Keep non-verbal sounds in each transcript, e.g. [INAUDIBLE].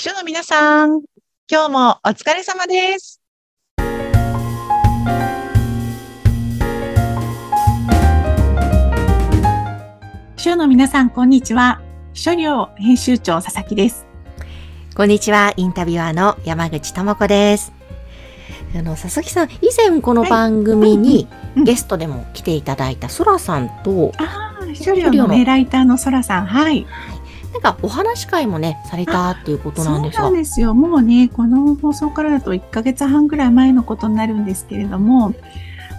秘書の皆さん、今日もお疲れ様です。秘書の皆さん、こんにちは。秘書寮編集長佐々木です。こんにちは、インタビュアーの山口智子です。あの、佐々木さん、以前この番組にうんうんゲストでも来ていただいたソラさんと、ああ、秘書寮のね、ライターのそらさん。はい。なんかお話会もね、されたっていうことなんですがそうなん。ですよ。もうね、この放送からだと1ヶ月半ぐらい前のことになるんですけれども、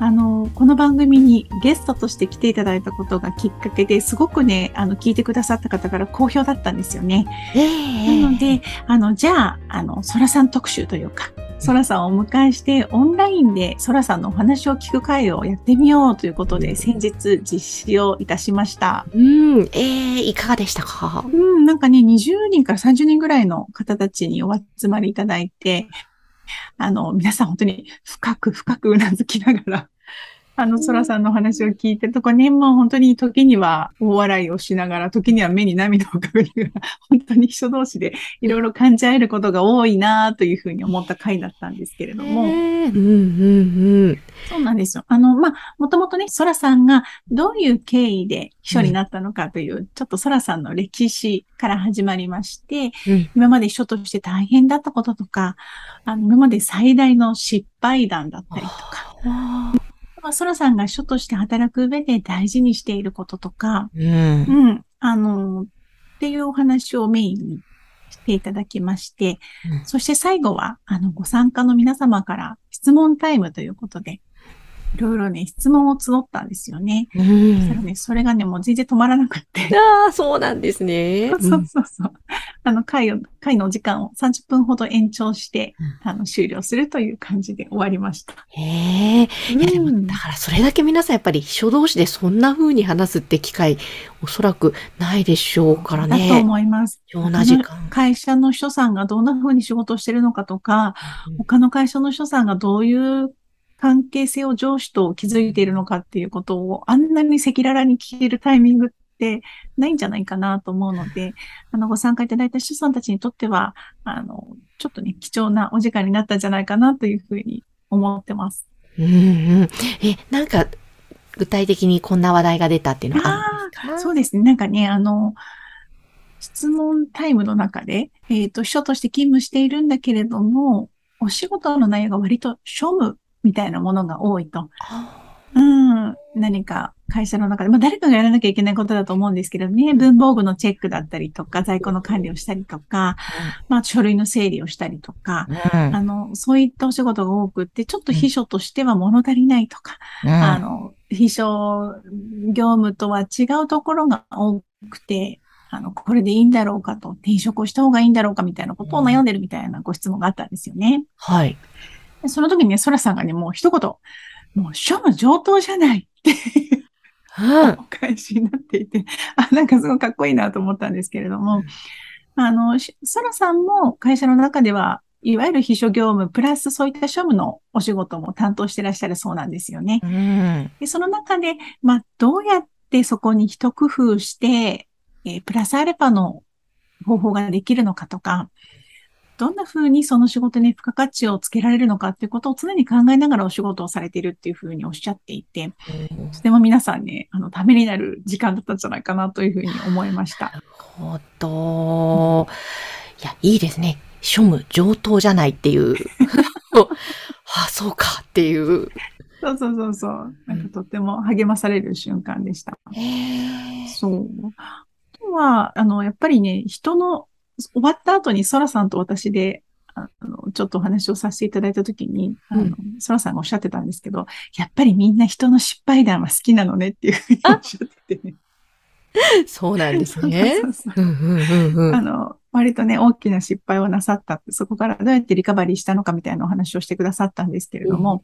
あの、この番組にゲストとして来ていただいたことがきっかけですごくね、あの、聞いてくださった方から好評だったんですよね。えなので、あの、じゃあ、あの、ソラさん特集というか、ソラさんをお迎えして、オンラインでソラさんのお話を聞く会をやってみようということで、先日実施をいたしました。うん、えー、いかがでしたか？うん、なんかね、20人から30人ぐらいの方たちにお集まりいただいて、あの、皆さん本当に深く深くうなずきながら、あの、ソラさんのお話を聞いてるとこね、もう本当に時には大笑いをしながら、時には目に涙をかくりながら、本当に人同士でいろいろ感じ合えることが多いなというふうに思った回だったんですけれども、えーうん、うん、うん。そうなんですよ。あの、まあ、もともとね、ソラさんがどういう経緯で秘書になったのかという、ちょっとソラさんの歴史から始まりまして、うん今まで秘書として大変だったこととか、あの、今まで最大の失敗談だったりとか、あまあ、ソラさんが秘書として働く上で大事にしていることとか、ーうん。うん、あの、っていうお話をメインにしていただきまして、うんそして最後は、あの、ご参加の皆様から質問タイムということで、いろいろね、質問を募ったんですよね。うそしたらん。ね、それがね、もう全然止まらなくって。ああ、そうなんですね。そうそうそうそう。あの、会を、会の時間を30分ほど延長して、あの、終了するという感じで終わりました。へえ。いやでも、うんだからそれだけ皆さんやっぱり秘書同士でそんな風に話すって機会、おそらくないでしょうからだとね。思います。貴重な時間。会社の秘書さんがどんな風に仕事をしてるのかとか、うん他の会社の秘書さんがどういう関係性を上司と築いているのかっていうことをあんなに赤裸々に聞けるタイミングってないんじゃないかなと思うので、あの、ご参加いただいた秘書さんたちにとっては、あの、ちょっとね、貴重なお時間になったんじゃないかなというふうに思ってます。うんうん。え、なんか、具体的にこんな話題が出たっていうのはあるんですか？そうですね。なんかね、あの、質問タイムの中で、えっ、と、秘書として勤務しているんだけれども、お仕事の内容が割と庶務みたいなものが多いと。あうん。何か会社の中で、まあ誰かがやらなきゃいけないことだと思うんですけどね、文房具のチェックだったりとか、在庫の管理をしたりとか、まあ書類の整理をしたりとか、うん。あの、そういったお仕事が多くって、ちょっと秘書としては物足りないとか、うん。あの、秘書業務とは違うところが多くて、あの、これでいいんだろうかと、転職をした方がいいんだろうかみたいなことを悩んでるみたいなご質問があったんですよね。はい。でその時にね、ソラさんがね、もう一言、もう庶務上等じゃないってうん [LAUGHS] お返しになっていて、あ、なんかすごいかっこいいなと思ったんですけれども、あの、しソラさんも会社の中では、いわゆる秘書業務、プラスそういった庶務のお仕事も担当してらっしゃるそうなんですよね。うん。で、その中で、まあ、どうやってそこに一工夫して、えープラスアルファの方法ができるのかとか、どんな風にその仕事に付加価値をつけられるのかっていうことを常に考えながらお仕事をされているっていう風におっしゃっていて、とても皆さんね、あの、ためになる時間だったんじゃないかなという風に思いました。なるほど。いや、いいですね。庶務上等じゃないっていう。[LAUGHS] あ、そうかっていう。そうそうそうそう。なんかとっても励まされる瞬間でした。へそう。あとは、あの、やっぱりね、人の、終わった後にソラさんと私で、あの、ちょっとお話をさせていただいたときに、あの、ソラさんがおっしゃってたんですけど、やっぱりみんな人の失敗談は好きなのねっていうふうにおっしゃってて。ね。そうなんですね。あの、割とね、大きな失敗をなさったって、そこからどうやってリカバリーしたのかみたいなお話をしてくださったんですけれども、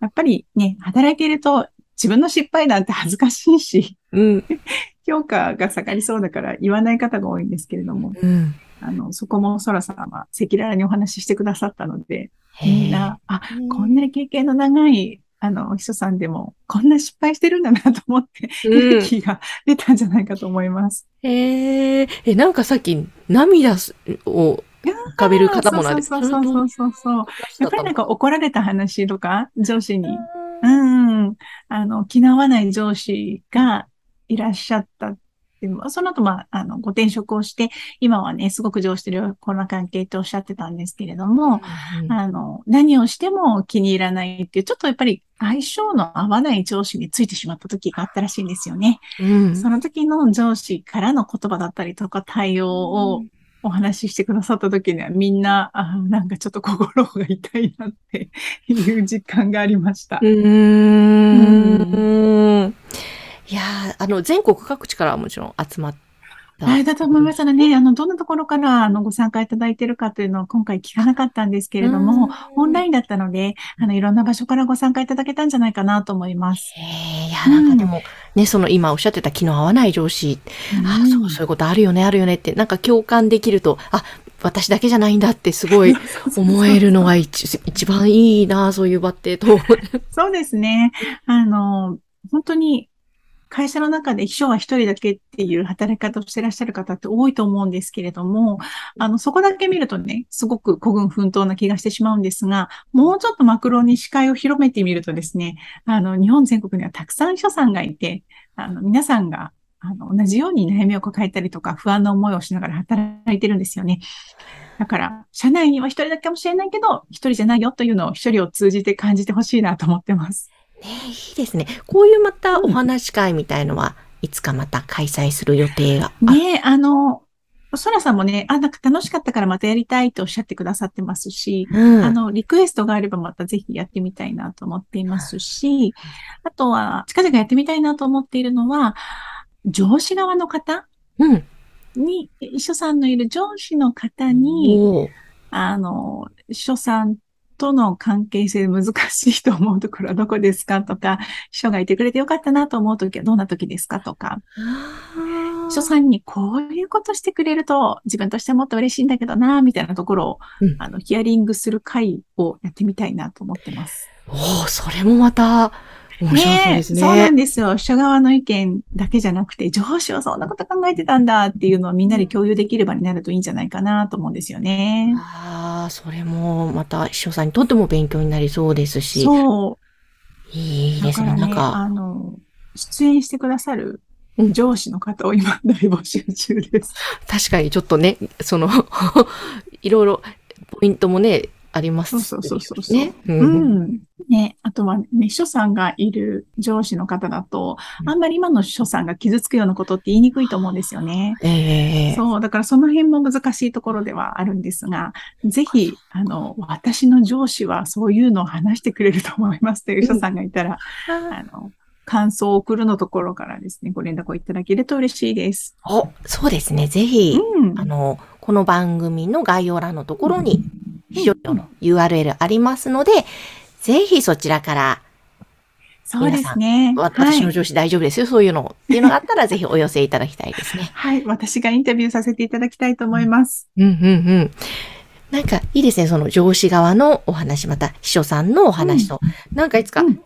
やっぱりね、働いていると自分の失敗談って恥ずかしいし、うん。[LAUGHS] 評価が下がりそうだから言わない方が多いんですけれども、うん。あの、そこもソラさんは赤裸々にお話ししてくださったので、みんな、あ、こんなに経験の長い、あの、秘書さんでも、こんな失敗してるんだなと思って、うん。[LAUGHS] 勇気が出たんじゃないかと思います。へえ、え、なんかさっき涙を浮かべる方もなんですそうそうそうそうそう。やっぱりなんか怒られた話とか、上司に、ううん、あの、気の合わない上司がいらっしゃったっその後、まあ、あの、ご転職をして、今はね、すごく上司と良好な関係っておっしゃってたんですけれども、んあの、何をしても気に入らないっていう、ちょっとやっぱり相性の合わない上司についてしまった時があったらしいんですよね。うんその時の上司からの言葉だったりとか対応をお話ししてくださった時にはみんな、あなんかちょっと心が痛いなっていう実感がありましたう。ーん。いやーあの、全国各地からはもちろん集まった。あれだと思いましたらね、あの、どんなところからあのご参加いただいているかというのを今回聞かなかったんですけれども、オンラインだったので、あの、いろんな場所からご参加いただけたんじゃないかなと思います。えーいや、なんかでも、ね、その今おっしゃってた気の合わない上司、あうんそう、そういうことあるよね、あるよねって、なんか共感できると、あ、私だけじゃないんだってすごい [LAUGHS] 思えるのが一一番いいな、そういう場って、と。そうですね。あの、本当に会社の中で秘書は一人だけっていう働き方をしてらっしゃる方って多いと思うんですけれども、あの、そこだけ見るとね、すごく孤軍奮闘な気がしてしまうんですが、もうちょっとマクロに視界を広めてみるとですね、あの、日本全国にはたくさん秘書さんがいて、あの、皆さんが、あの、同じように悩みを抱えたりとか、不安な思いをしながら働いてるんですよね。だから、社内には一人だけかもしれないけど、一人じゃないよというのを一人を通じて感じてほしいなと思ってます。ねいいですね。こういうまたお話し会みたいのは、いつかまた開催する予定がある？ねえ、あの、ソラさんもね、あ、なんか楽しかったからまたやりたいとおっしゃってくださってますし、うん。あの、リクエストがあればまたぜひやってみたいなと思っていますし、あとは、近々やってみたいなと思っているのは、上司側の方？うん。に、秘書さんのいる上司の方に、あの、秘書さんとの関係性難しいと思うところはどこですかとか、秘書がいてくれてよかったなと思うときはどんなときですかとか、秘書さんにこういうことしてくれると自分としてはもっと嬉しいんだけどな、みたいなところを、うん。あの、ヒアリングする会をやってみたいなと思ってます。おーそれもまた、面白そうですね。えそうなんですよ。秘書側の意見だけじゃなくて、上司はそんなこと考えてたんだっていうのをみんなで共有できる場になるといいんじゃないかなと思うんですよね。ああ、それもまた秘書さんにとっても勉強になりそうですし、そう。いいですね。ね、なんか、あの、出演してくださるうん上司の方を今大募集中です。確かにちょっとね、その、[LAUGHS] いろいろポイントもね、ありますそうそうそうそうね。う。うんん。ね、あとはね、秘書さんがいる上司の方だと、うんあんまり今の秘書さんが傷つくようなことって言いにくいと思うんですよね。ええそう、だからその辺も難しいところではあるんですが、ぜひ、あの、私の上司はそういうのを話してくれると思いますという秘書さんがいたら、あの、感想を送るのところからですね、ご連絡をいただけると嬉しいです。お、そうですね。ぜひ、うんあ。の、この番組の概要欄のところに、秘書の URL ありますので、ぜひそちらから、そうですね。私の上司大丈夫ですよ、そういうのっていうのがあったら、[LAUGHS] ぜひお寄せいただきたいですね。はい。私がインタビューさせていただきたいと思います。うんうんうん。なんかいいですね、その上司側のお話、また秘書さんのお話と、なんかいつか、うん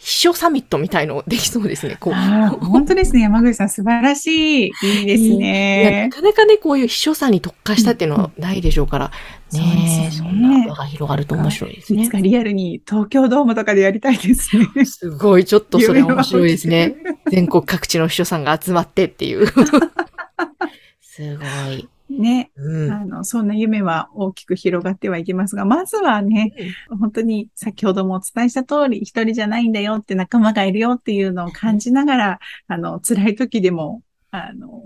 秘書サミットみたいのできそうですね、こう。本当ですね。山口さん、素晴らしい。いいですねな。かなかね、こういう秘書さんに特化したっていうのはないでしょうから、うんねえ、そそうですよねんな場が広がると面白いですねいつ。かリアルに東京ドームとかでやりたいですね。すごい、ちょっとそれ面白いですね。全国各地の秘書さんが集まってっていう。[LAUGHS] すごい。ね。うん。あの、そんな夢は大きく広がってはいきますが、まずはね、本当に先ほどもお伝えした通り、一人じゃないんだよって仲間がいるよっていうのを感じながら、あの、辛い時でも、あの、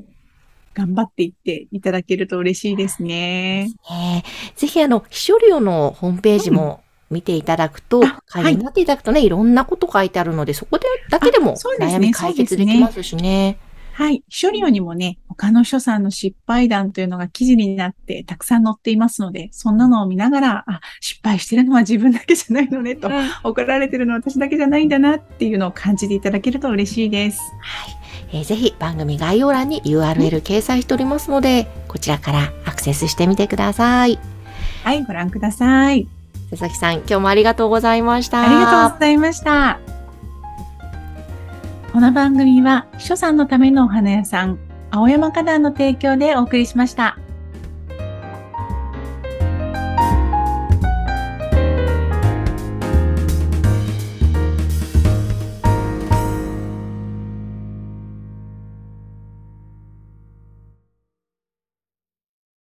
頑張っていっていただけると嬉しいですね。えーぜひあの、秘書寮のホームページも見ていただくと、あ会員になっていただくとね、いろんなこと書いてあるので、そこでだけでも悩み解決できますしね。はい。書料にもね、他の書さんの失敗談というのが記事になってたくさん載っていますので、そんなのを見ながら、あ、失敗してるのは自分だけじゃないのねと、怒られてるのは私だけじゃないんだなっていうのを感じていただけると嬉しいです。えーぜひ番組概要欄に URL 掲載しておりますので、こちらからアクセスしてみてください。はい、ご覧ください。佐々木さん、今日もありがとうございました。ありがとうございました。この番組は、秘書さんのためのお花屋さん、青山花壇の提供でお送りしました。